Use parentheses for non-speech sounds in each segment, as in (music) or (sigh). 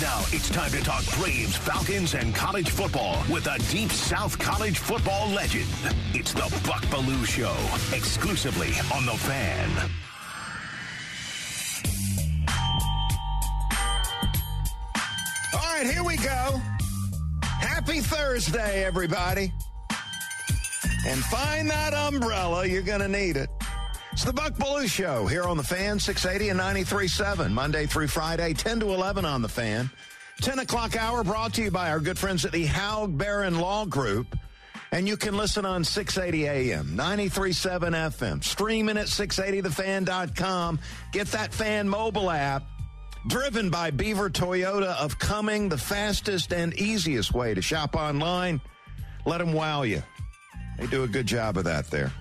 Now it's time to talk Braves, Falcons, and college football with a deep South college football legend. It's the Buck Belue Show, exclusively on The Fan. All right, here we go. Happy Thursday, everybody. And find that umbrella. You're going to need it. It's the Buck Belue Show here on the Fan, 680 and 93.7, Monday through Friday, 10 to 11 on the Fan. 10 o'clock hour brought to you by our good friends at the Haug Barron Law Group. And you can listen on 680 AM, 93.7 FM, streaming at 680thefan.com. Get that fan mobile app. Driven by Beaver Toyota of Cumming, the fastest and easiest way to shop online. Let them wow you. They do a good job of that there.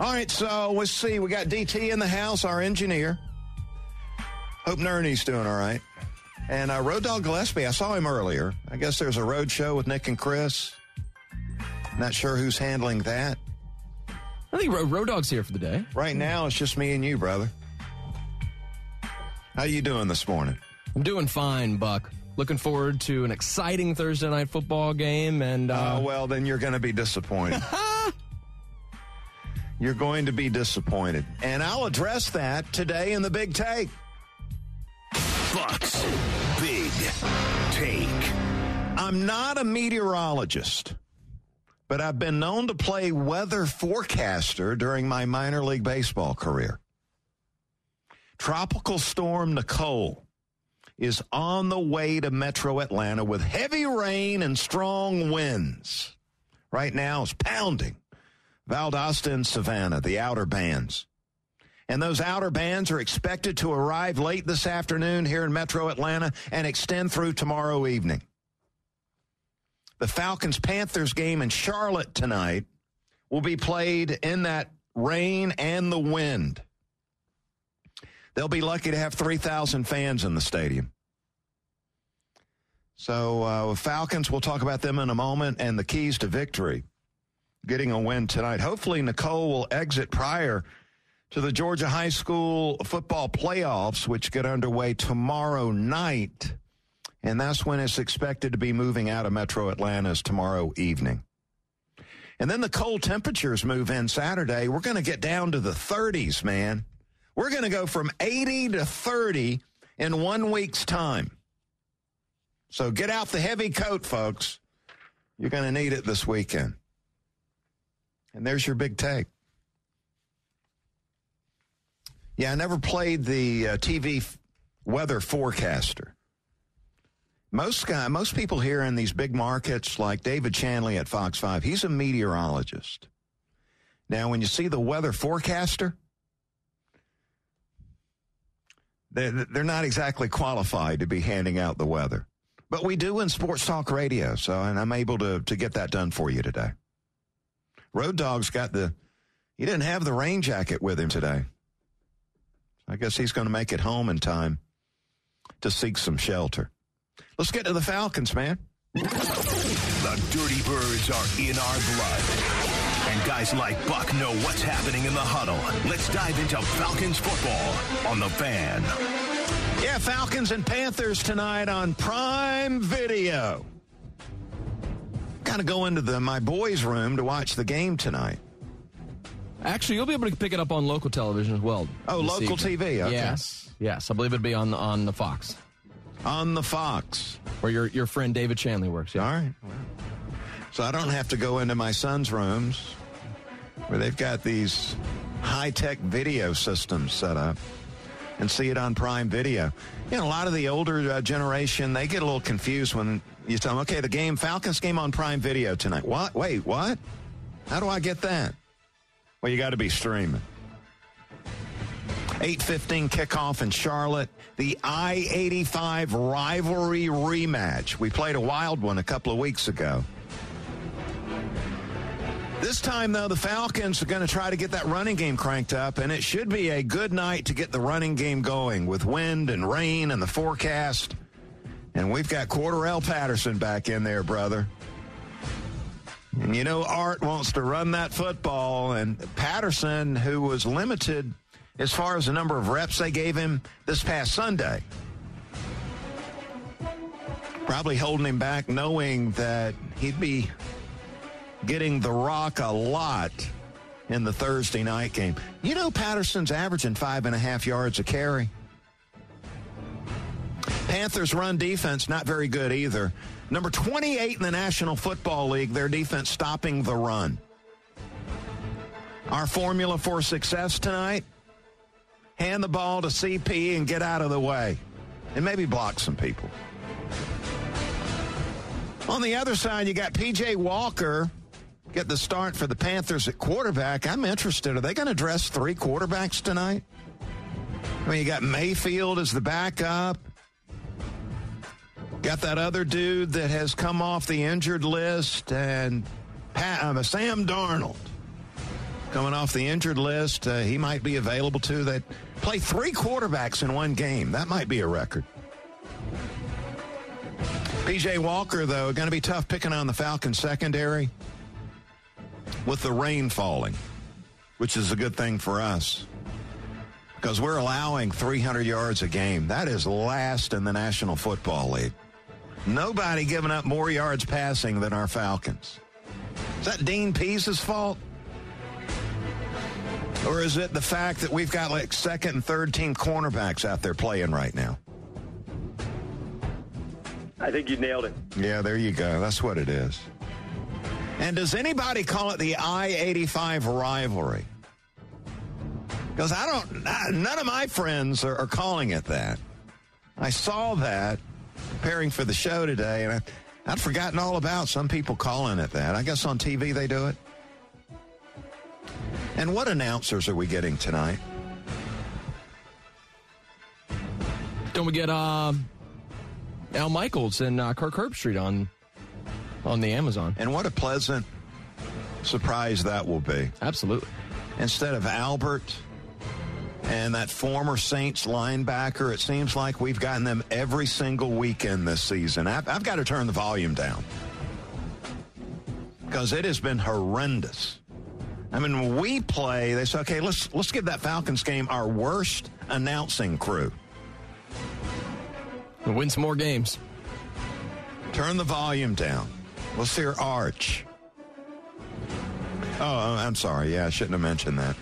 All right, so let's see. We got DT in the house, our engineer. Hope Nerney's doing all right. And uh, Road Dog Gillespie, I saw him earlier. I guess there's a road show with Nick and Chris. Not sure who's handling that. I think Road, Dog's here for the day. Right now, it's just me and you, brother. How you doing this morning? I'm doing fine, Buck. Looking forward to an exciting Thursday night football game, and uh, Oh, well, then you're going to be disappointed. (laughs) you're going to be disappointed. And I'll address that today in the big take. Bucks Big Take. I'm not a meteorologist, but I've been known to play weather forecaster during my minor league baseball career. Tropical storm Nicole is on the way to metro Atlanta with heavy rain and strong winds. Right now it's pounding. Valdosta and Savannah, the outer bands. And those outer bands are expected to arrive late this afternoon here in metro Atlanta and extend through tomorrow evening. The Falcons Panthers game in Charlotte tonight will be played in that rain and the wind. They'll be lucky to have 3,000 fans in the stadium. So, uh, Falcons, we'll talk about them in a moment and the keys to victory. Getting a win tonight. Hopefully, Nicole will exit prior to the Georgia High School football playoffs, which get underway tomorrow night. And that's when it's expected to be moving out of metro Atlanta's tomorrow evening. And then the cold temperatures move in Saturday. We're going to get down to the 30s, man. We're going to go from 80 to 30 in one week's time. So get out the heavy coat, folks. You're going to need it this weekend. And there's your big take. Yeah, I never played the uh, TV f- weather forecaster. Most guy, most people here in these big markets, like David Chandley at Fox Five, he's a meteorologist. Now, when you see the weather forecaster, they're, they're not exactly qualified to be handing out the weather. But we do in Sports Talk Radio, so and I'm able to to get that done for you today. Road Dog's got the he didn't have the rain jacket with him today. I guess he's going to make it home in time to seek some shelter. Let's get to the Falcons, man. The Dirty Birds are in our blood. And guys like Buck know what's happening in the huddle. Let's dive into Falcons football on the fan. Yeah, Falcons and Panthers tonight on Prime Video. Got to go into the my boys' room to watch the game tonight. actually, you'll be able to pick it up on local television as well. Oh, local evening. TV, okay. Yes, yes. I believe it'd be on on the Fox, On the Fox. where your your friend David Chandley works. Yeah. All right. So I don't have to go into my son's rooms where they've got these high tech video systems set up and see it on Prime Video. You know, a lot of the older uh, generation, they get a little confused when you tell them, okay, the game, Falcons game on Prime Video tonight. What? Wait, what? How do I get that? Well, you got to be streaming. 8:15 kickoff in Charlotte. The I-85 rivalry rematch. We played a wild one a couple of weeks ago. This time, though, the Falcons are going to try to get that running game cranked up, and it should be a good night to get the running game going with wind and rain and the forecast. And we've got Cordarrelle Patterson back in there, brother. And you know, Art wants to run that football, and Patterson, who was limited as far as the number of reps they gave him this past Sunday, probably holding him back, knowing that he'd be getting the rock a lot in the Thursday night game. You know, Patterson's averaging five and a half yards a carry. Panthers' run defense, not very good either. Number 28 in the National Football League, their defense stopping the run. Our formula for success tonight hand the ball to CP and get out of the way, and maybe block some people. On the other side, you got PJ Walker get the start for the Panthers at quarterback. I'm interested. Are they going to dress three quarterbacks tonight? I mean, you got Mayfield as the backup. Got that other dude that has come off the injured list, and Pat, uh, Sam Darnold coming off the injured list. Uh, he might be available too. That play three quarterbacks in one game. That might be a record. PJ Walker, though, going to be tough picking on the Falcons secondary with the rain falling, which is a good thing for us because we're allowing 300 yards a game. That is last in the National Football League. Nobody giving up more yards passing than our Falcons. Is that Dean Pees's fault? Or is it the fact that we've got like second and third team cornerbacks out there playing right now? I think you nailed it. Yeah, there you go. That's what it is. And does anybody call it the I 85 rivalry? Because I don't, none of my friends are, are, calling it that. I saw that preparing for the show today, and I, I'd forgotten all about some people calling it that. I guess on TV they do it. And what announcers are we getting tonight? Don't we get uh, Al Michaels and uh, Kirk Herbstreit on on the Amazon? And what a pleasant surprise that will be. Absolutely. Instead of Albert and that former Saints linebacker, it seems like we've gotten them every single weekend this season. I've, I've got to turn the volume down because it has been horrendous. I mean, when we play, they say, okay, let's let's give that Falcons game our worst announcing crew. We'll win some more games. Turn the volume down. Hear Arch. Oh, I'm sorry. Yeah, I shouldn't have mentioned that.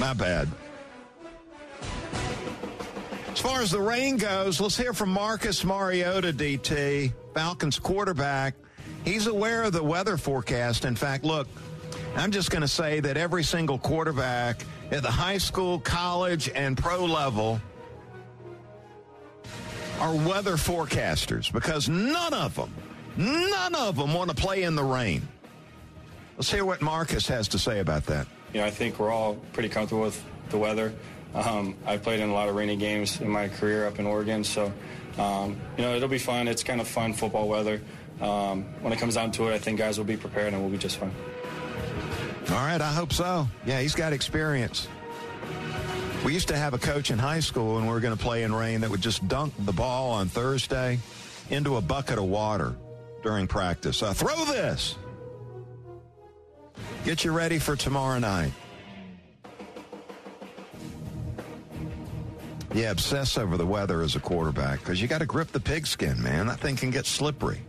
My bad. As far as the rain goes, let's hear from Marcus Mariota, DT, Falcons quarterback. He's aware of the weather forecast. In fact, look, I'm just going to say that every single quarterback at the high school, college, and pro level are weather forecasters because none of them, none of them want to play in the rain. Let's hear what Marcus has to say about that. You know, I think we're all pretty comfortable with the weather. Um, I've played in a lot of rainy games in my career up in Oregon, so um, you know it'll be fun. It's kind of fun football weather. Um, when it comes down to it, I think guys will be prepared and we'll be just fine. All right, I hope so. Yeah, he's got experience. We used to have a coach in high school, and we were going to play in rain that would just dunk the ball on Thursday into a bucket of water during practice. Uh, throw this. Get you ready for tomorrow night. Yeah, obsess over the weather as a quarterback because you got to grip the pigskin, man. That thing can get slippery.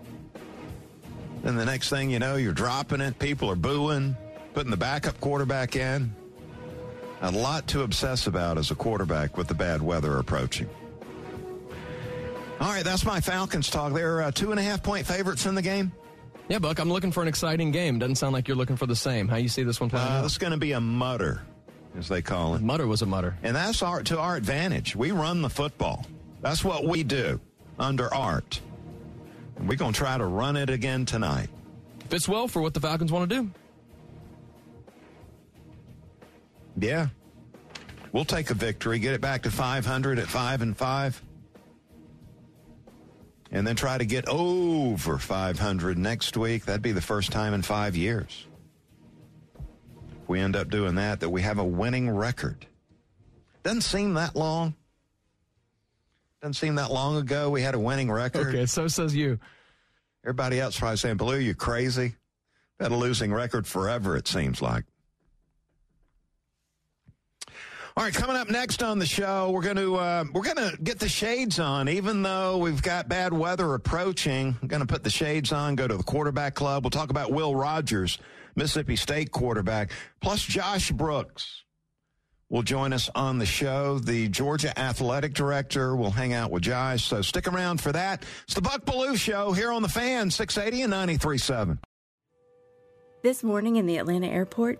Then the next thing you know, you're dropping it. People are booing, putting the backup quarterback in. A lot to obsess about as a quarterback with the bad weather approaching. All right, that's my Falcons talk. They're uh, two and a half point favorites in the game. Yeah, Buck, I'm looking for an exciting game. Doesn't sound like you're looking for the same. How you see this one playing? Uh, it's going to be a mutter, as they call it. Mutter was a mutter, and that's our to our advantage. We run the football. That's what we do under Art. And we're going to try to run it again tonight. Fits well for what the Falcons want to do. Yeah, We'll take a victory, get it back to 500 at 5 and 5. And then try to get over 500 next week. That'd be the first time in 5 years. If we end up doing that that we have a winning record. Doesn't seem that long. Doesn't seem that long ago we had a winning record. Okay, so says you. Everybody else probably saying, Blue, you crazy? Had a losing record forever, it seems like. All right, coming up next on the show, we're going to uh, we're going to get the shades on. Even though we've got bad weather approaching, going to put the shades on. Go to the quarterback club. We'll talk about Will Rogers, Mississippi State quarterback, plus Josh Brooks will join us on the show. The Georgia athletic director will hang out with Josh. So stick around for that. It's the Buck Belue Show here on the fan, 680 and 93.7. This morning in the Atlanta airport,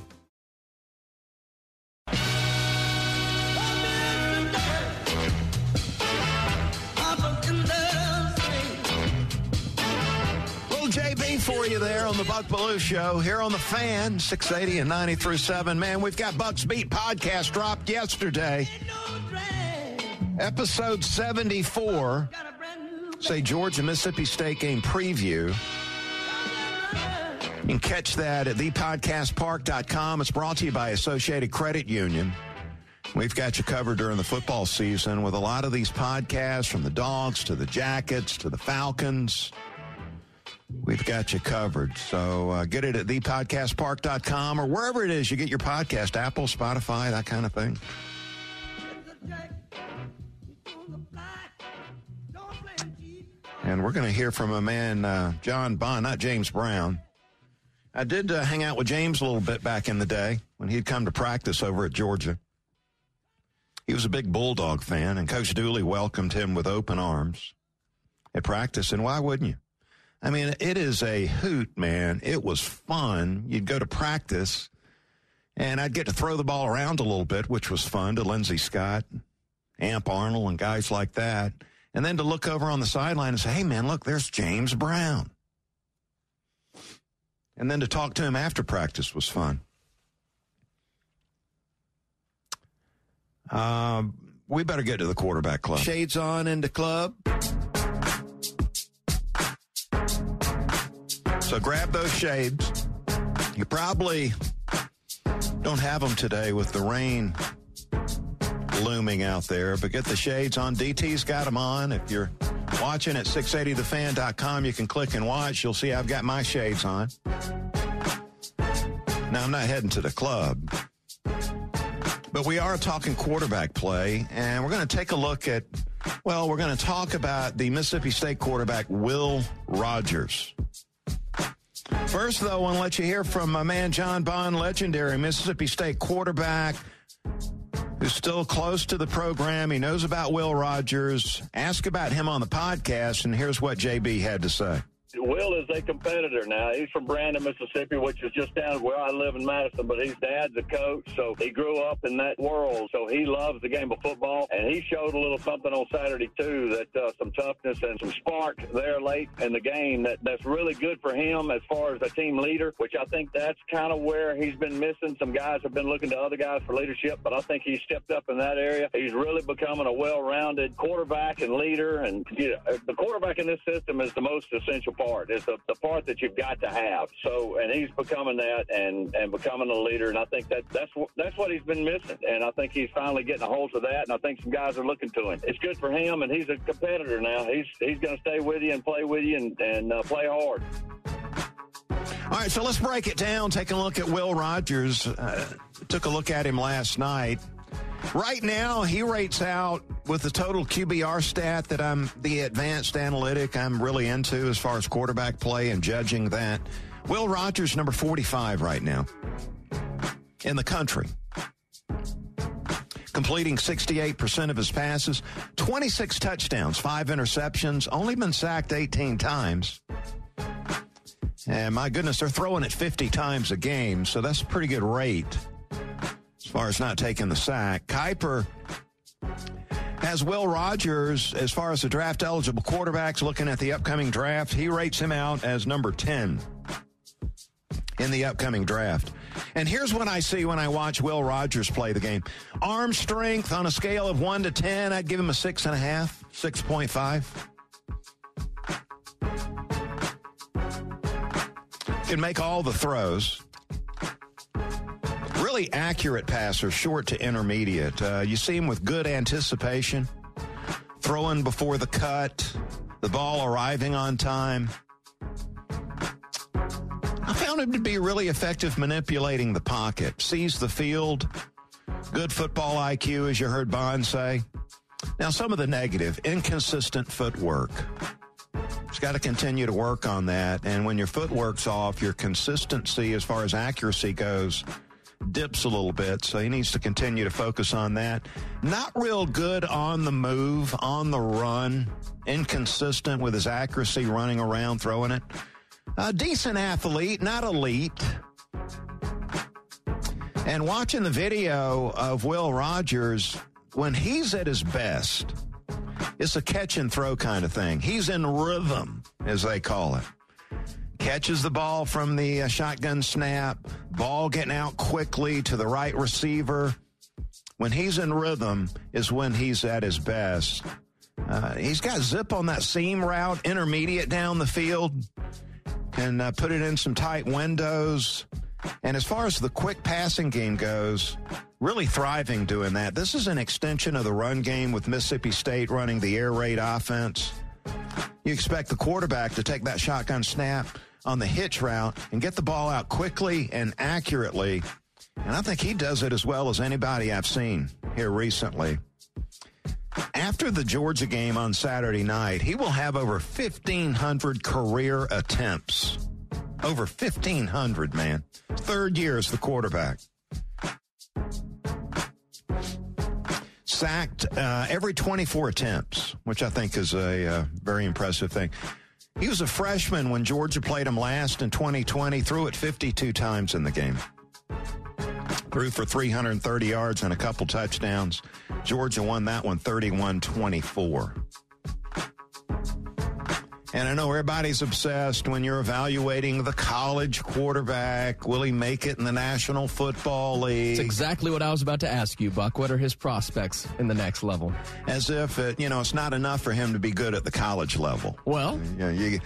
on the Buck Belue Show here on the Fan 680 and 93.7. Man, we've got Bucks Beat podcast dropped yesterday. Episode 74. Say Georgia Mississippi State game preview. You can catch that at thepodcastpark.com. It's brought to you by Associated Credit Union. We've got you covered during the football season with a lot of these podcasts from the Dogs to the Jackets to the Falcons. We've got you covered. So uh, get it at thepodcastpark.com or wherever it is you get your podcast, Apple, Spotify, that kind of thing. And we're going to hear from a man, uh, John Bond, not James Brown. I did uh, hang out with James a little bit back in the day when he'd come to practice over at Georgia. He was a big Bulldog fan, and Coach Dooley welcomed him with open arms at practice. And why wouldn't you? I mean, it is a hoot, man. It was fun. You'd go to practice, and I'd get to throw the ball around a little bit, which was fun to Lindsay Scott, Amp Arnold, and guys like that. And then to look over on the sideline and say, hey, man, look, there's James Brown. And then to talk to him after practice was fun. Um, we better get to the quarterback club. Shades on into club. So grab those shades. You probably don't have them today with the rain looming out there, but get the shades on. DT's got them on. If you're watching at 680thefan.com, you can click and watch. You'll see I've got my shades on. Now, I'm not heading to the club, but we are talking quarterback play, and we're going to take a look at, well, we're going to talk about the Mississippi State quarterback, Will Rogers. First, though, I want to let you hear from my man John Bond, legendary Mississippi State quarterback, who's still close to the program. He knows about Will Rogers. Ask about him on the podcast, and here's what JB had to say. Will is a competitor now. He's from Brandon, Mississippi, which is just down where I live in Madison, but his dad's a coach, so he grew up in that world. So he loves the game of football, and he showed a little something on Saturday, too, that uh, some toughness and some spark there late in the game that, that's really good for him as far as a team leader, which I think that's kind of where he's been missing. Some guys have been looking to other guys for leadership, but I think he's stepped up in that area. He's really becoming a well-rounded quarterback and leader, and you know, the quarterback in this system is the most essential part. It's the, the part that you've got to have. So, and he's becoming that and and becoming a leader. And I think that that's what that's what he's been missing. And I think he's finally getting a hold of that. And I think some guys are looking to him. It's good for him, and he's a competitor now. He's he's going to stay with you and play with you and and uh, play hard. All right, so let's break it down. Take a look at Will Rogers. Uh, took a look at him last night. Right now, he rates out with the total QBR stat that I'm the advanced analytic I'm really into as far as quarterback play and judging that. Will Rogers, number 45 right now in the country. Completing 68% of his passes, 26 touchdowns, five interceptions, only been sacked 18 times. And my goodness, they're throwing it 50 times a game, so that's a pretty good rate far as not taking the sack. Kiper has Will Rogers as far as the draft eligible quarterbacks looking at the upcoming draft. He rates him out as number 10 in the upcoming draft. And here's what I see when I watch Will Rogers play the game. Arm strength on a scale of 1 to 10, I'd give him a 6.5, 6.5. Can make all the throws really accurate passer, short to intermediate. Uh, you see him with good anticipation, throwing before the cut, the ball arriving on time. I found him to be really effective manipulating the pocket, sees the field, good football IQ, as you heard Bond say. Now, some of the negative, inconsistent footwork. He's got to continue to work on that. And when your footwork's off, your consistency as far as accuracy goes dips a little bit, so he needs to continue to focus on that. Not real good on the move, on the run, inconsistent with his accuracy running around, throwing it. A decent athlete, not elite. And watching the video of Will Rogers, when he's at his best, it's a catch and throw kind of thing. He's in rhythm, as they call it catches the ball from the uh, shotgun snap, ball getting out quickly to the right receiver. When he's in rhythm is when he's at his best. Uh, he's got zip on that seam route, intermediate down the field, and uh, put it in some tight windows. And as far as the quick passing game goes, really thriving doing that. This is an extension of the run game with Mississippi State running the air raid offense. You expect the quarterback to take that shotgun snap, on the hitch route and get the ball out quickly and accurately. And I think he does it as well as anybody I've seen here recently. After the Georgia game on Saturday night, he will have over 1,500 career attempts. Over 1,500, man. Third year as the quarterback. Sacked uh, every 24 attempts, which I think is a uh, very impressive thing. He was a freshman when Georgia played him last in 2020, threw it 52 times in the game. Threw for 330 yards and a couple touchdowns. Georgia won that one 31 24. And I know everybody's obsessed when you're evaluating the college quarterback. Will he make it in the National Football League? That's exactly what I was about to ask you, Buck. What are his prospects in the next level? As if, it, you know, it's not enough for him to be good at the college level. Well, you, know, you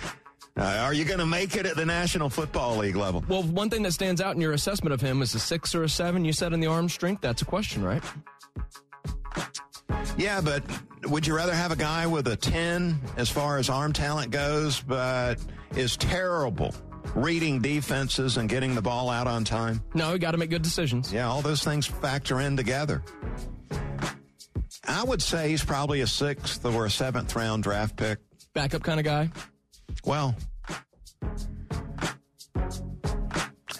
uh, are you going to make it at the National Football League level? Well, one thing that stands out in your assessment of him is a six or a seven. You said in the arm strength. That's a question, right? Yeah, but would you rather have a guy with a 10 as far as arm talent goes, but is terrible reading defenses and getting the ball out on time? No, you got to make good decisions. Yeah, all those things factor in together. I would say he's probably a sixth or a seventh round draft pick. Backup kind of guy? Well,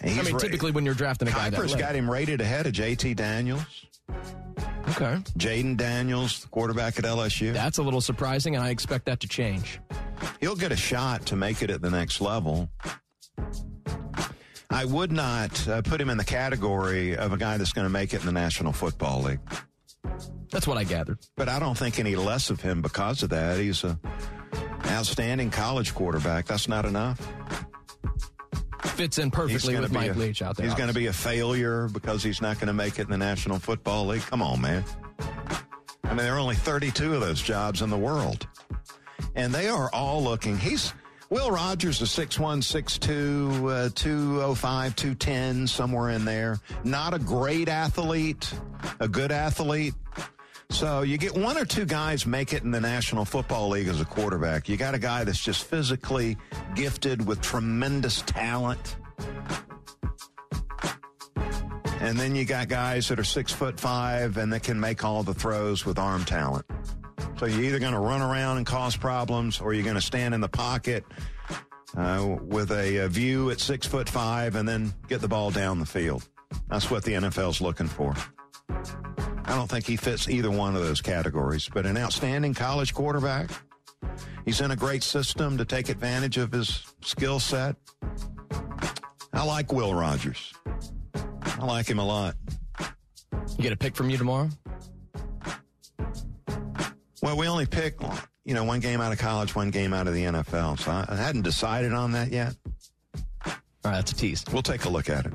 I mean, typically when you're drafting a guy that got him rated ahead of JT Daniels. Okay. Jayden Daniels, quarterback at LSU. That's a little surprising, and I expect that to change. He'll get a shot to make it at the next level. I would not uh, put him in the category of a guy that's going to make it in the National Football League. That's what I gathered. But I don't think any less of him because of that. He's a outstanding college quarterback. That's not enough. Fits in perfectly with Mike a, Leach out there. He's going to be a failure because he's not going to make it in the National Football League. Come on, man. I mean, there are only 32 of those jobs in the world. And they are all looking. He's, Will Rogers is 6'1, 6'2, uh, 205, 210, somewhere in there. Not a great athlete, a good athlete. So you get one or two guys make it in the National Football League as a quarterback. You got a guy that's just physically gifted with tremendous talent. And then you got guys that are six foot five and that can make all the throws with arm talent. So you're either going to run around and cause problems, or you're going to stand in the pocket uh, with a, a, view at six foot five and then get the ball down the field. That's what the NFL's looking for. I don't think he fits either one of those categories, but an outstanding college quarterback. He's in a great system to take advantage of his skill set. I like Will Rogers. I like him a lot. You get a pick from you tomorrow? Well, we only pick, you know, one game out of college, one game out of the NFL. So I hadn't decided on that yet. All right, that's a tease. We'll take a look at it.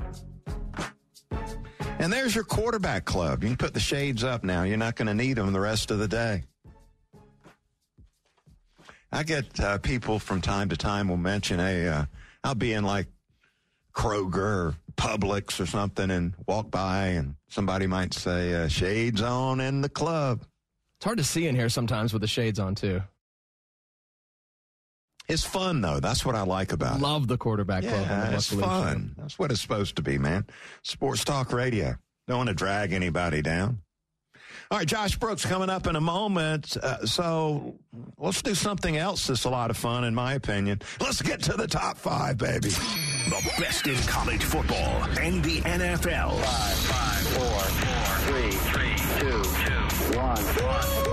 And there's your quarterback club. You can put the shades up now. You're not going to need them the rest of the day. I get uh, people from time to time will mention, hey, uh, I'll be in like Kroger or Publix or something and walk by and somebody might say, uh, shades on in the club. It's hard to see in here sometimes with the shades on too. It's fun though. That's what I like about Love it. Love the quarterback club. Yeah, it's fun. That's what it's supposed to be, man. Sports talk radio. Don't want to drag anybody down. All right, Josh Brooks coming up in a moment. Uh, so let's do something else that's a lot of fun, in my opinion. Let's get to the top five, baby. The best in college football and the NFL. Five, five, four, four, three, three, two, two, one, one.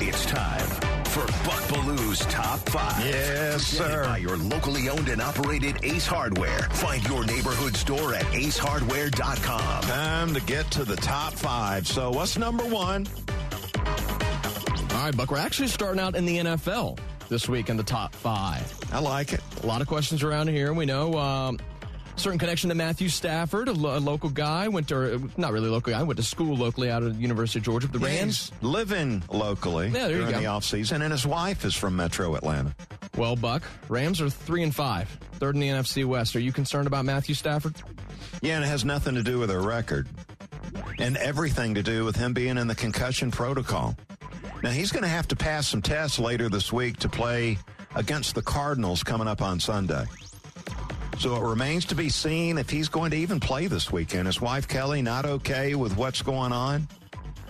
It's time for Buck Belue's Top 5. Yes, sir. By your locally owned and operated Ace Hardware. Find your neighborhood store at acehardware.com. Time to get to the top five. So, what's number one? All right, Buck, we're actually starting out in the NFL this week in the top five. I like it. A lot of questions around here. We know um, certain connection to Matthew Stafford, a, lo- a, local guy. Went to not really local guy. Went to school locally out of the University of Georgia. The Rams living locally. Yeah, there during you go. the off season, and his wife is from Metro Atlanta. Well, Buck, Rams are three and five, third in the NFC West. Are you concerned about Matthew Stafford? Yeah, and it has nothing to do with their record, and everything to do with him being in the concussion protocol. Now he's going to have to pass some tests later this week to play against the Cardinals coming up on Sunday. So it remains to be seen if he's going to even play this weekend. His wife Kelly not okay with what's going on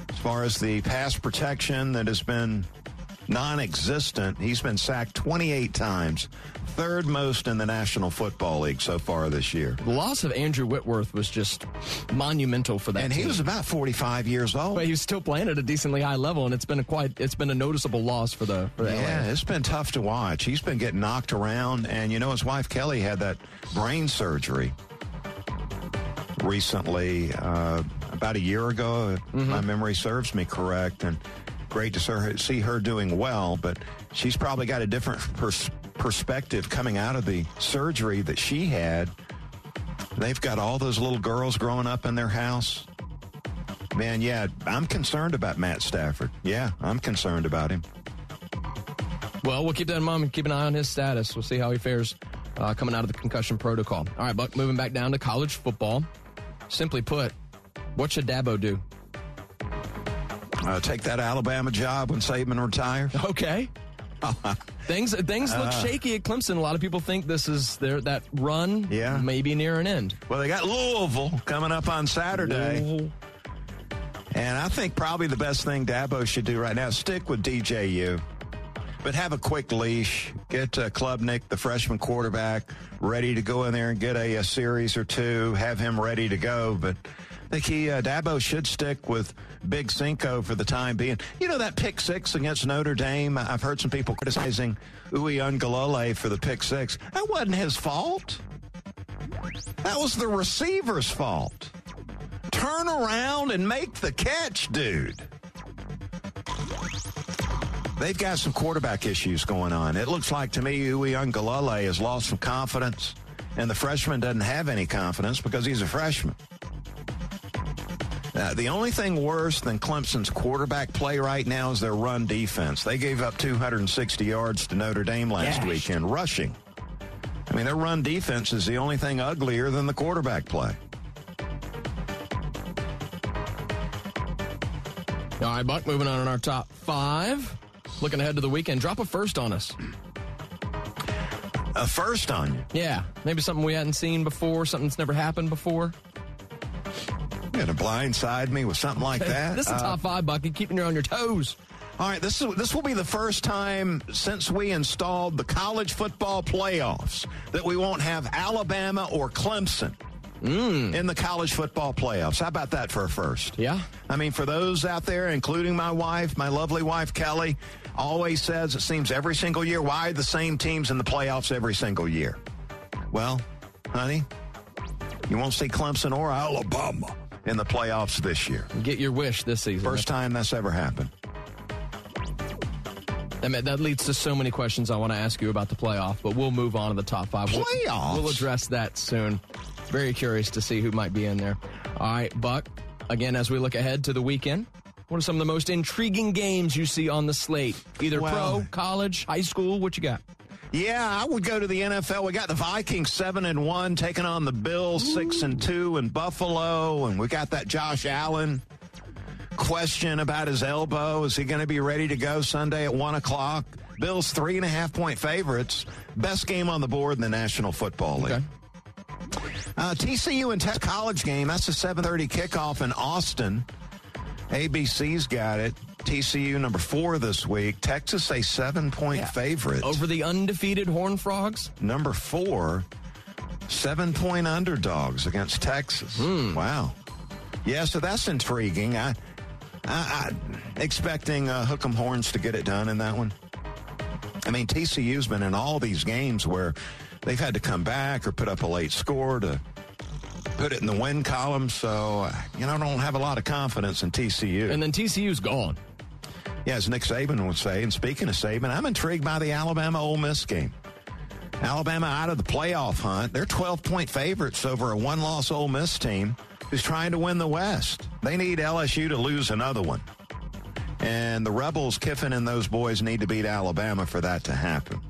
as far as the pass protection that has been non-existent. He's been sacked 28 times, third most in the National Football League so far this year. The loss of Andrew Whitworth was just monumental for that. And team. he was about 45 years old. But he was still playing at a decently high level, and it's been a quite it's been a noticeable loss for the for yeah. LA. It's been tough to watch. He's been getting knocked around, and you know his wife Kelly had that brain surgery recently, uh, about a year ago, mm-hmm. my memory serves me correct, and great to see her doing well, but she's probably got a different pers- perspective coming out of the surgery that she had. They've got all those little girls growing up in their house. Man, yeah, I'm concerned about Matt Stafford. Yeah, I'm concerned about him. Well, we'll keep that in mind and keep an eye on his status. We'll see how he fares uh, coming out of the concussion protocol. All right, Buck, moving back down to college football. Simply put, what should Dabo do? Uh, take that Alabama job when Saban retires. (laughs) Okay. things things look uh, shaky at Clemson. A lot of people think this is their that run yeah. maybe near an end. Well, they got Louisville coming up on Saturday. Louisville. And I think probably the best thing Dabo should do right now stick with DJU. But have a quick leash. Get uh, Klubnik, the freshman quarterback, ready to go in there and get a, a series or two. Have him ready to go. But think he, uh, Dabo should stick with Big Cinco for the time being. You know that pick six against Notre Dame? I've heard some people criticizing Uiagalelei for the pick six. That wasn't his fault. That was the receiver's fault. Turn around and make the catch, dude. They've got some quarterback issues going on. It looks like to me Uiagalelei has lost some confidence, and the freshman doesn't have any confidence because he's a freshman. Uh, the only thing worse than Clemson's quarterback play right now is their run defense. They gave up 260 yards to Notre Dame last Gosh. weekend, rushing. I mean, their run defense is the only thing uglier than the quarterback play. All right, Buck, moving on in our top five. Looking ahead to the weekend, drop a first on us. A first on you. Yeah, maybe something we hadn't seen before, something that's never happened before. You gonna blindside me with something like (laughs) that? this is Uh, top five, Bucky, keeping you on your toes. All right, this is this will be the first time since we installed the college football playoffs that we won't have Alabama or Clemson in the college football playoffs. How about that for a first? Yeah. I mean, for those out there, including my wife, my lovely wife Kelly, always says it seems every single year. Why the same teams in the playoffs every single year? Well, honey, you won't see Clemson or Alabama in the playoffs this year. Get your wish this season. First time that's ever happened. That, ma- that leads to so many questions I want to ask you about the playoff, but we'll move on to the top five. We'll- We'll, address that soon. Very curious to see who might be in there. All right, Buck, again, as we look ahead to the weekend, what are some of the most intriguing games you see on the slate? Either Well- pro, college, high school, what you got? Yeah, I would go to the NFL. We got the Vikings seven and one taking on the Bills six and two in Buffalo, and we got that Josh Allen question about his elbow. Is he going to be ready to go Sunday at one o'clock? Bills three and a half point favorites. Best game on the board in the National Football League. Okay. Uh, TCU and Tech College game. That's a 7:30 kickoff in Austin. ABC's got it. TCU number four this week. Texas a seven point favorite. Over the undefeated Horned Frogs? Number four, seven point underdogs against Texas. Hmm. Wow. Yeah, so that's intriguing. I, I, I expecting uh, Hook'em Horns to get it done in that one. I mean, TCU's been in all these games where they've had to come back or put up a late score to put it in the win column. So, uh, you know, I don't have a lot of confidence in TCU. And then TCU's gone. Yeah, as Nick Saban would say, and speaking of Saban, I'm intrigued by the Alabama Ole Miss game. Alabama out of the playoff hunt. They're 12 point favorites over a one loss Ole Miss team who's trying to win the West. They need LSU to lose another one. And the Rebels, Kiffin and those boys need to beat Alabama for that to happen.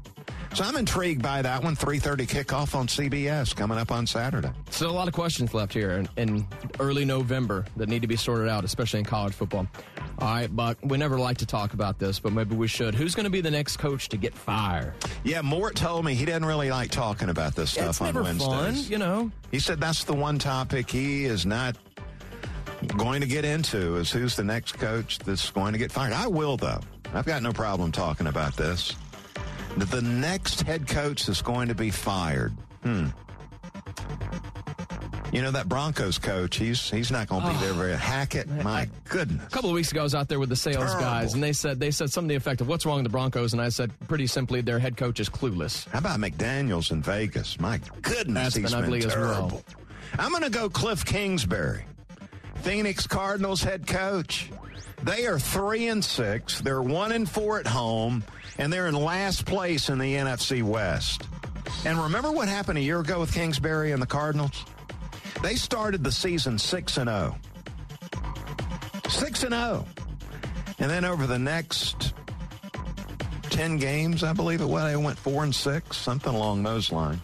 So I'm intrigued by that one. 3:30 kickoff on CBS coming up on Saturday. Still a lot of questions left here in early November that need to be sorted out, especially in college football. All right, Buck, we never like to talk about this, but maybe we should. Who's going to be the next coach to get fired? Yeah, Mort told me he doesn't really like talking about this stuff it's on never Wednesdays. fun, you know. He said that's the one topic he is not going to get into is who's the next coach that's going to get fired. I will though. I've got no problem talking about this. The next head coach that's going to be fired. Hmm. You know that Broncos coach, he's he's not going to be there very oh. Hackett. My goodness. A couple of weeks ago, I was out there with the sales Terrible. guys, and they said they said something to the effect of "What's wrong with the Broncos?" And I said, pretty simply, their head coach is clueless. How about McDaniels in Vegas? My goodness, That's he's been ugly as well. terrible. I'm going to go Cliff Kingsbury, Phoenix Cardinals head coach. They are three and six. They're one and four at home, and they're in last place in the NFC West. And remember what happened a year ago with Kingsbury and the Cardinals? They started the season six and zero. Six and zero, and then over the next 10 games, I believe it was. They went 4 and 6, something along those lines.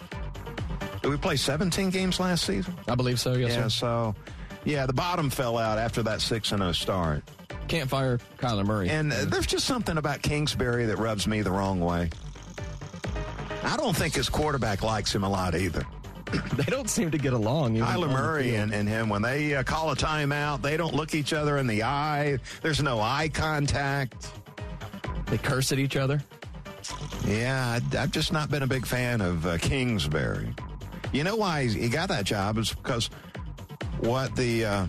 Did we play 17 games last season? I believe so. Yes, yeah, sir. so yeah, the bottom fell out after that 6 and 0 start. Can't fire Kyler Murray. And uh, there's just something about Kingsbury that rubs me the wrong way. I don't think his quarterback likes him a lot either. (coughs) they don't seem to get along. Kyler Murray and, and him, when they uh, call a timeout, they don't look each other in the eye. There's no eye contact. they curse at each other. Yeah, I, I've just not been a big fan of uh, Kingsbury. You know why he got that job is because what the uh,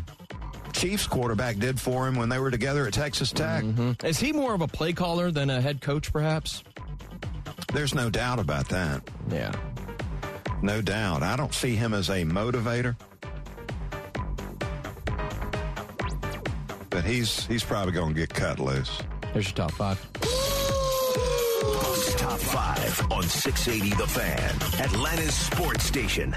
Chiefs quarterback did for him when they were together at Texas Tech. Is he more of a play caller than a head coach, perhaps? There's no doubt about that. Yeah. No doubt. I don't see him as a motivator. But he's he's probably going to get cut loose. Here's your top five. Buck's Top 5 on 680 The Fan, Atlanta's sports station.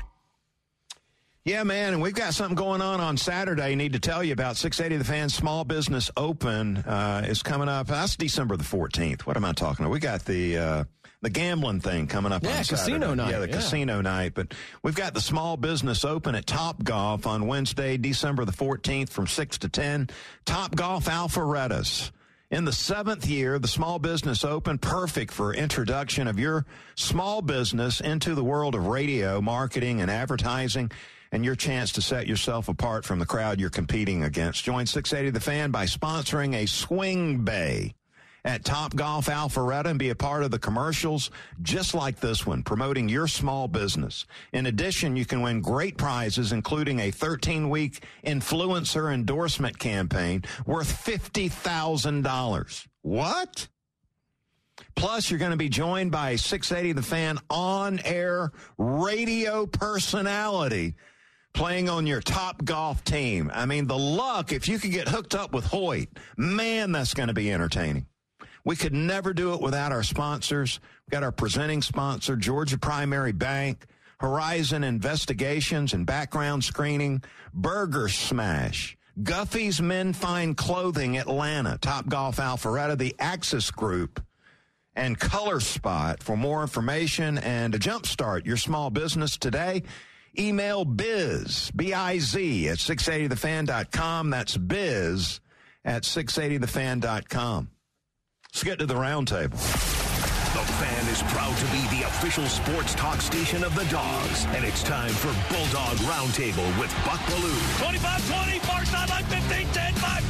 Yeah, man, and we've got something going on on Saturday. Need to tell you about 680 The Fan Small Business Open uh, is coming up. That's December the 14th. What am I talking about? We got the uh, the gambling thing coming up. Yeah, on casino night. Yeah, the Yeah. casino night. But we've got the Small Business Open at Top Golf on Wednesday, December the 14th, from six to ten. Top Golf Alpharettas. In the seventh year, the Small Business Open, perfect for introduction of your small business into the world of radio, marketing, and advertising, and your chance to set yourself apart from the crowd you're competing against. Join 680 The Fan by sponsoring a swing bay at Top Golf Alpharetta and be a part of the commercials just like this one, promoting your small business. In addition, you can win great prizes, including a 13 week influencer endorsement campaign worth $50,000. What? Plus, you're going to be joined by 680 The Fan on air radio personality playing on your top golf team. I mean, the luck, if you could get hooked up with Hoyt, man, that's going to be entertaining. We could never do it without our sponsors. We've got our presenting sponsor, Georgia Primary Bank, Horizon Investigations and Background Screening, Burger Smash, Guffey's Men Fine Clothing Atlanta, Top Golf Alpharetta, the Axis Group, and Color Spot. For more information and to jumpstart your small business today, email biz, B-I-Z, at 680thefan.com. That's biz at 680thefan.com. Let's get to the roundtable. The Fan is proud to be the official sports talk station of the Dogs, and it's time for Bulldog Roundtable with Buck Belue. 25-20, far sideline 15, 10, 5,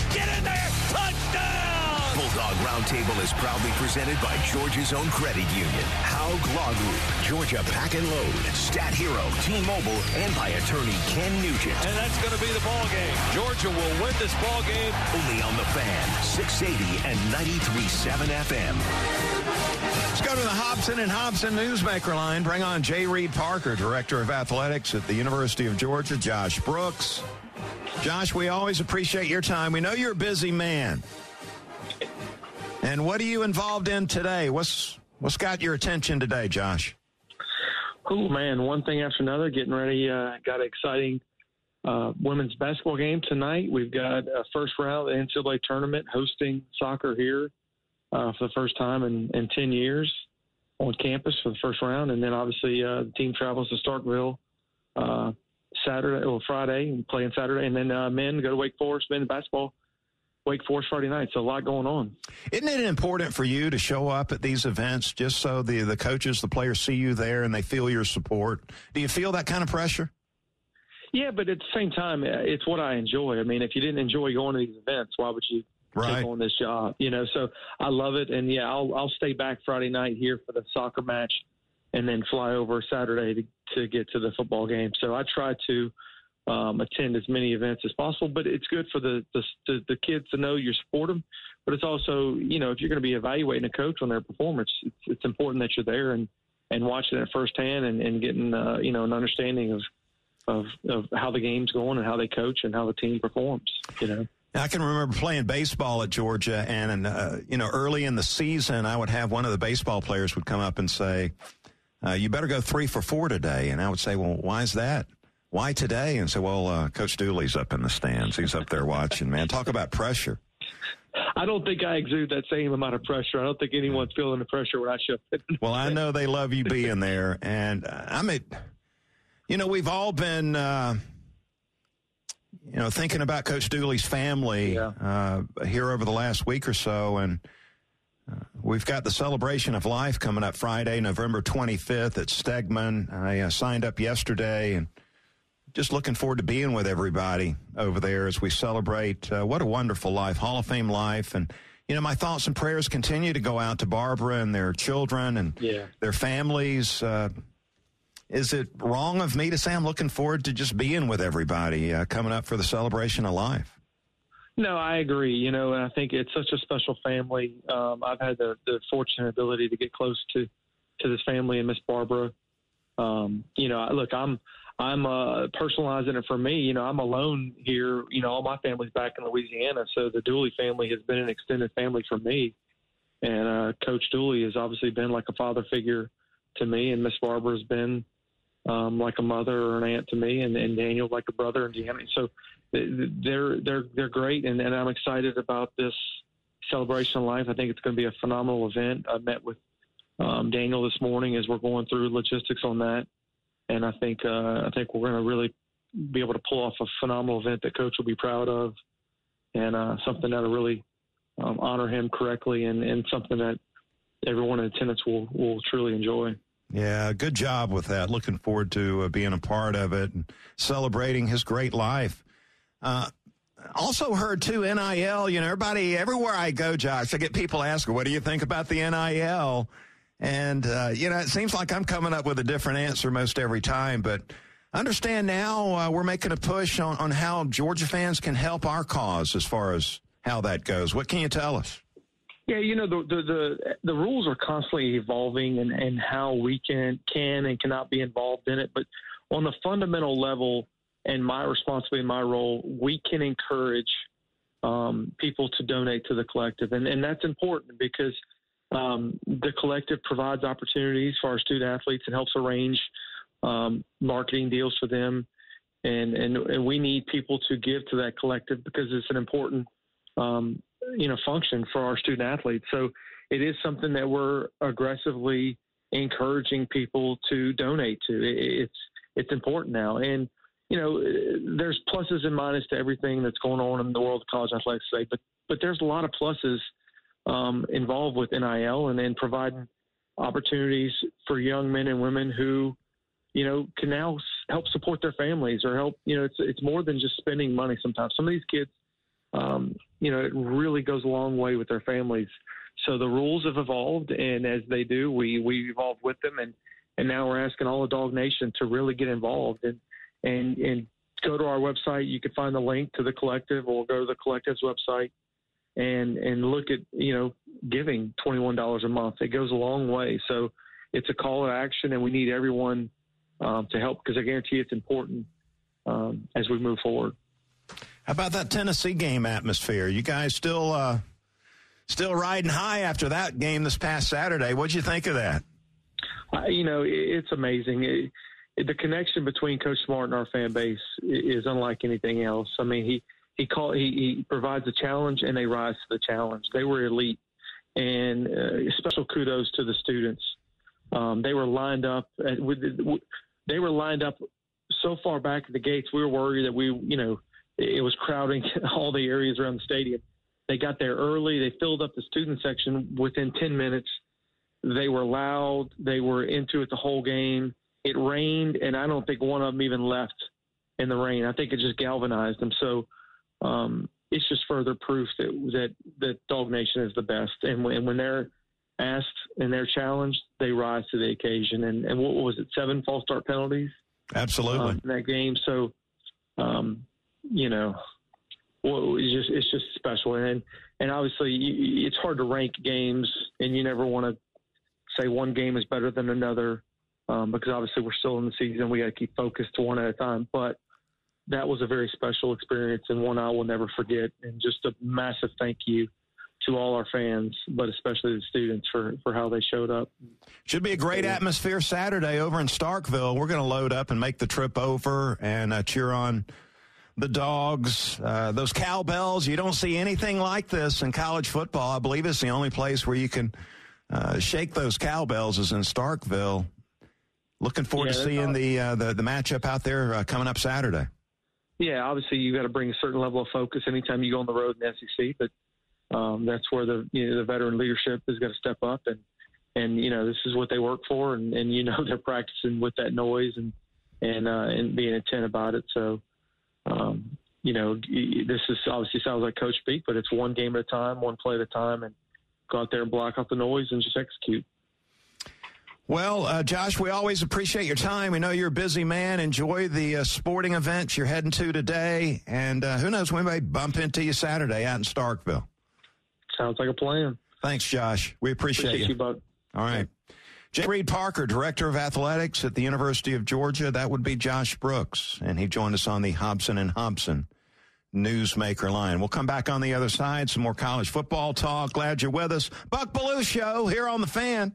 Bulldog Roundtable is proudly presented by Georgia's own credit union, Haug Law Group, Georgia Pack and Load, Stat Hero, T-Mobile, and by attorney Ken Nugent. And that's going to be the ball game. Georgia will win this ball game. Only on the Fan, 680 and 93.7 FM. Let's go to the Hobson and Hobson Newsmaker line. Bring on J. Reid Parker, Director of Athletics at the University of Georgia, Josh Brooks. Josh, we always appreciate your time. We know you're a busy man. And what are you involved in today? What's what's got your attention today, Josh? Cool, man. One thing after another. Getting ready. Uh, got an exciting uh, women's basketball game tonight. We've got a first round NCAA tournament hosting soccer here uh, for the first time in, in 10 years on campus for the first round. And then obviously uh, the team travels to Starkville uh, Saturday or Friday and playing Saturday. And then uh, men go to Wake Forest, men basketball, Wake Forest Friday night. So a lot going on. Isn't it important for you to show up at these events just so the, the coaches, the players see you there and they feel your support? Do you feel that kind of pressure? Yeah, but at the same time, uh, it's what I enjoy. I mean, if you didn't enjoy going to these events, why would you Right. take on this job? You know, so I love it, and yeah, I'll I'll stay back Friday night here for the soccer match, and then fly over Saturday to to get to the football game. So I try to um, attend as many events as possible, but it's good for the the the, kids to know you support them. But it's also, you know, if you're going to be evaluating a coach on their performance, it's, it's important that you're there and and watching it firsthand and, and getting uh, you know an understanding of of, of how the game's going and how they coach and how the team performs. You know. I can remember playing baseball at Georgia, and uh, you know, early in the season, I would have one of the baseball players would come up and say, uh, "You better go three for four today," and I would say, "Well, why is that? Why today?" And so, "Well, uh, Coach Dooley's up in the stands. He's up there watching. Man, talk about pressure." I don't think I exude that same amount of pressure. I don't think anyone's feeling the pressure when I show up. (laughs) Well, I know they love you being there, and uh, I mean, you know, we've all been, uh, you know, thinking about Coach Dooley's family Yeah. uh, here over the last week or so, and uh, we've got the celebration of life coming up Friday, November 25th at Stegeman. I uh, signed up yesterday, and just looking forward to being with everybody over there as we celebrate uh, what a wonderful life, Hall of Fame life, and. You know, my thoughts and prayers continue to go out to Barbara and their children and Yeah. their families. Uh, is it wrong of me to say I'm looking forward to just being with everybody uh, coming up for the celebration of life? No, I agree. You know, and I think it's such a special family. Um, I've had the, the fortunate ability to get close to to this family and Miss Barbara. Um, you know, look, I'm I'm uh, personalizing it for me. You know, I'm alone here. You know, all my family's back in Louisiana, so the Dooley family has been an extended family for me. And uh, Coach Dooley has obviously been like a father figure to me, and Miss Barbara has been um, like a mother or an aunt to me, and, and Daniel like a brother and Deanna. So they're they're they're great, and, and I'm excited about this celebration of life. I think it's going to be a phenomenal event. I met with um, Daniel this morning as we're going through logistics on that, and I think uh, I think we're going to really be able to pull off a phenomenal event that Coach will be proud of, and uh, something that'll really um, honor him correctly, and, and something that everyone in attendance will will truly enjoy. Yeah, good job with that. Looking forward to uh, being a part of it and celebrating his great life. Uh, also heard too NIL. You know, everybody everywhere I go, Josh, I get people asking, "What do you think about the NIL?" And uh, you know, it seems like I'm coming up with a different answer most every time, but. Understand now uh, we're making a push on, on how Georgia fans can help our cause as far as how that goes. What can you tell us? Yeah, you know the the the, the rules are constantly evolving, and, and how we can can and cannot be involved in it. But on the fundamental level, and my responsibility, my role, we can encourage um, people to donate to the collective, and and that's important because um, the collective provides opportunities for our student athletes and helps arrange um, marketing deals for them, and, and and we need people to give to that collective because it's an important um, you know function for our student athletes. So it is something that we're aggressively encouraging people to donate to. It's it's important now, and you know, there's pluses and minuses to everything that's going on in the world of college athletics today, but but there's a lot of pluses um, involved with NIL and then providing opportunities for young men and women who, you know, can now help support their families or help. You know, it's it's more than just spending money. Sometimes some of these kids, um, you know, it really goes a long way with their families. So the rules have evolved, and as they do, we we evolve with them, and and now we're asking all of Dog Nation to really get involved and and and go to our website. You can find the link to the collective, or go to the collective's website and and look at you know giving twenty one dollars a month. It goes a long way. So it's a call to action, and we need everyone um, to help because I guarantee it's important um, as we move forward. How about that Tennessee game atmosphere? You guys still uh, still riding high after that game this past Saturday. What'd you think of that? Uh, you know, it's amazing. It, the connection between Coach Smart and our fan base is unlike anything else. I mean, he he call he, he provides a challenge and they rise to the challenge. They were elite, and uh, special kudos to the students. Um, they were lined up at, with, they were lined up so far back at the gates. We were worried that we you know it was crowding (laughs) all the areas around the stadium. They got there early. They filled up the student section within ten minutes. They were loud. They were into it the whole game it rained, and I don't think one of them even left in the rain. I think it just galvanized them. So um, it's just further proof that that that DawgNation is the best. And when, and when they're asked and they're challenged, they rise to the occasion. And, and what was it? Seven false start penalties. Absolutely um, in that game. So, um, you know, well, it's just it's just special. And and obviously, it's hard to rank games, and you never want to say one game is better than another um, because obviously we're still in the season. We got to keep focused to one at a time. But that was a very special experience and one I will never forget. And just a massive thank you to all our fans, but especially the students for, for how they showed up. Should be a great atmosphere Saturday over in Starkville. We're going to load up and make the trip over and uh, cheer on the dogs, uh, those cowbells. You don't see anything like this in college football. I believe it's the only place where you can uh, shake those cowbells is in Starkville. Looking forward yeah, to seeing the, uh, the the matchup out there uh, coming up Saturday. Yeah, obviously you got to bring a certain level of focus anytime you go on the road in the SEC, but um, that's where the you know, the veteran leadership is going to step up and and you know this is what they work for and, and you know (laughs) they're practicing with that noise and and uh, and being intent about it. So um, you know this is obviously sounds like coach speak, but it's one game at a time, one play at a time, and go out there and block out the noise and just execute. Well, uh, Josh, we always appreciate your time. We know you're a busy man. Enjoy the uh, sporting events you're heading to today. And uh, who knows, we may bump into you Saturday out in Starkville. Sounds like a plan. Thanks, Josh. We appreciate, appreciate you. you Bud. All right. J. Reid Parker, Director of Athletics at the University of Georgia. That would be Josh Brooks. And he joined us on the Hobson and Hobson Newsmaker line. We'll come back on the other side. Some more college football talk. Glad you're with us. Buck Belue Show here on The Fan.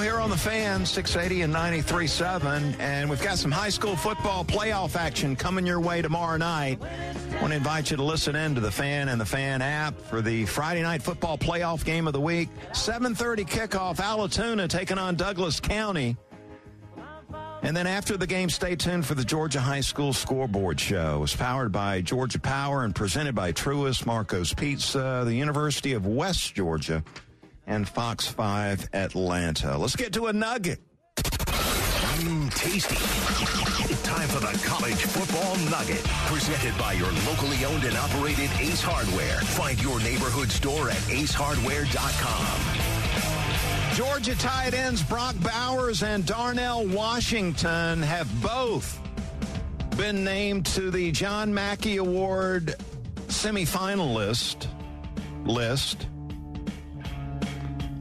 Here on the fan, 680 and 93.7. And we've got some high school football playoff action coming your way tomorrow night. want to invite you to listen in to the fan and the fan app for the Friday night football playoff game of the week. 7.30 kickoff, Allatoona taking on Douglas County. And then after the game, stay tuned for the Georgia High School Scoreboard Show. It's powered by Georgia Power and presented by Truist, Marco's Pizza, the University of West Georgia, and Fox 5 Atlanta. Let's get to a nugget. Mmm, tasty. Time for the College Football Nugget. Presented by your locally owned and operated Ace Hardware. Find your neighborhood store at acehardware.com. Georgia tight ends Brock Bowers and Darnell Washington have both been named to the John Mackey Award semifinalist list.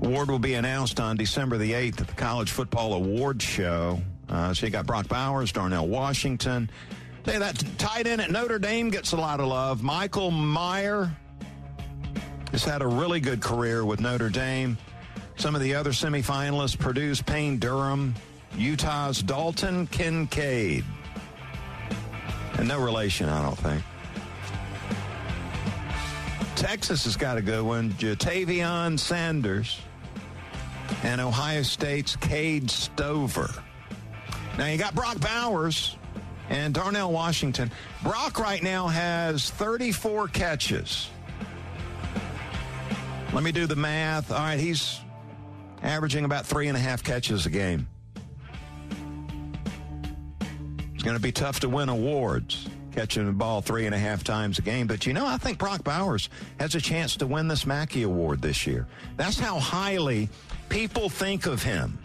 Award will be announced on December the 8th at the College Football Award Show. Uh, so you got Brock Bowers, Darnell Washington. You that tight end at Notre Dame gets a lot of love. Michael Mayer has had a really good career with Notre Dame. Some of the other semifinalists Purdue's Payne Durham, Utah's Dalton Kincaid. And no relation, I don't think. Texas has got a good one. Ja'Tavion Sanders and Ohio State's Cade Stover. Now you got Brock Bowers and Darnell Washington. Brock right now has 34 catches. Let me do the math. All right, he's averaging about three and a half catches a game. It's going to be tough to win awards catching the ball three and a half times a game. But you know, I think Brock Bowers has a chance to win this Mackey Award this year. That's how highly people think of him.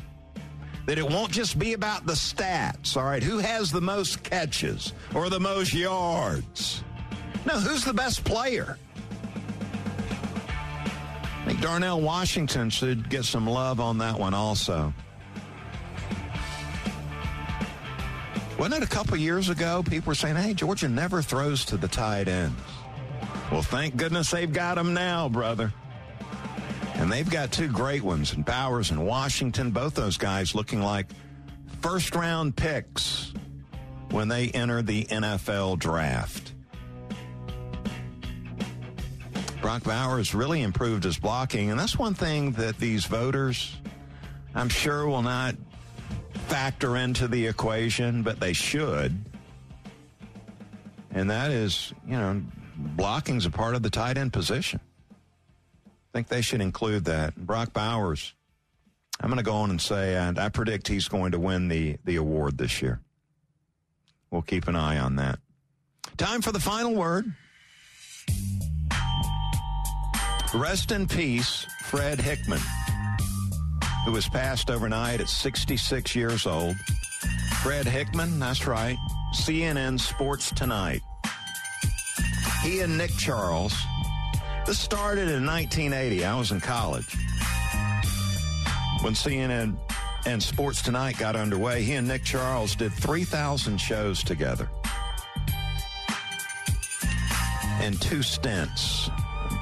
That it won't just be about the stats, all right? Who has the most catches or the most yards? No, who's the best player? I think Darnell Washington should get some love on that one also. Wasn't it a couple years ago? People were saying, hey, Georgia never throws to the tight ends. Well, thank goodness they've got them now, brother. And they've got two great ones in Bowers and Washington. Both those guys looking like first round picks when they enter the NFL draft. Brock Bowers really improved his blocking, and that's one thing that these voters, I'm sure, will not factor into the equation, but they should. And that is, you know, blocking's a part of the tight end position. I think they should include that. Brock Bowers, I'm going to go on and say, and I predict he's going to win the, the award this year. We'll keep an eye on that. Time for the final word. Rest in peace, Fred Hickman, who was passed overnight at 66 years old. Fred Hickman, that's right, CNN Sports Tonight. He and Nick Charles. This started in 1980. I was in college. When CNN and Sports Tonight got underway, he and Nick Charles did 3,000 shows together in two stints.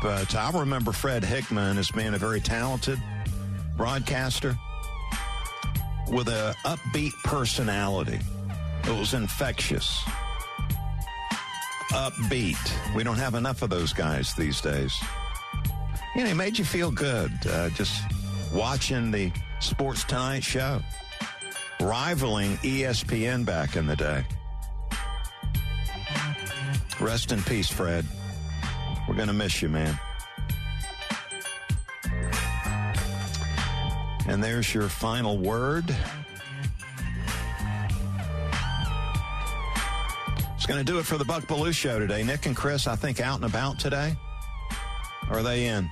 But I remember Fred Hickman as being a very talented broadcaster with an upbeat personality. It was infectious. Upbeat. We don't have enough of those guys these days. you know, it made you feel good uh, just watching the Sports Tonight show, rivaling ESPN back in the day. Rest in peace, Fred. We're going to miss you, man. And there's your final word. Going to do it for the Buck Belue show today. Nick and Chris, I think, out and about today. Or are they in?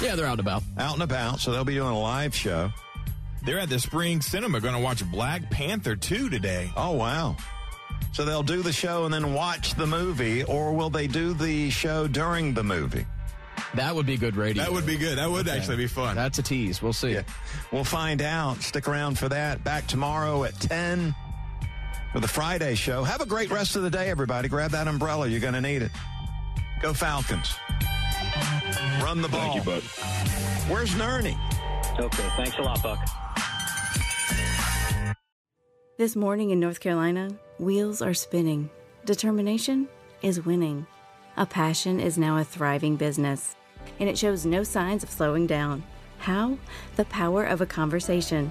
Yeah, they're out and about. Out and about, so they'll be doing a live show. They're at the Spring Cinema going to watch Black Panther 2 today. Oh, wow. So they'll do the show and then watch the movie, or will they do the show during the movie? That would be good radio. That would be good. That would okay. actually be fun. That's a tease. We'll see. Yeah. We'll find out. Stick around for that. Back tomorrow at 10 for the Friday show. Have a great rest of the day, everybody. Grab that umbrella. You're going to need it. Go Falcons. Run the ball. Thank you, Buck. Where's Nerney? Okay, thanks a lot, Buck. This morning in North Carolina, wheels are spinning. Determination is winning. A passion is now a thriving business, and it shows no signs of slowing down. How? The power of a conversation,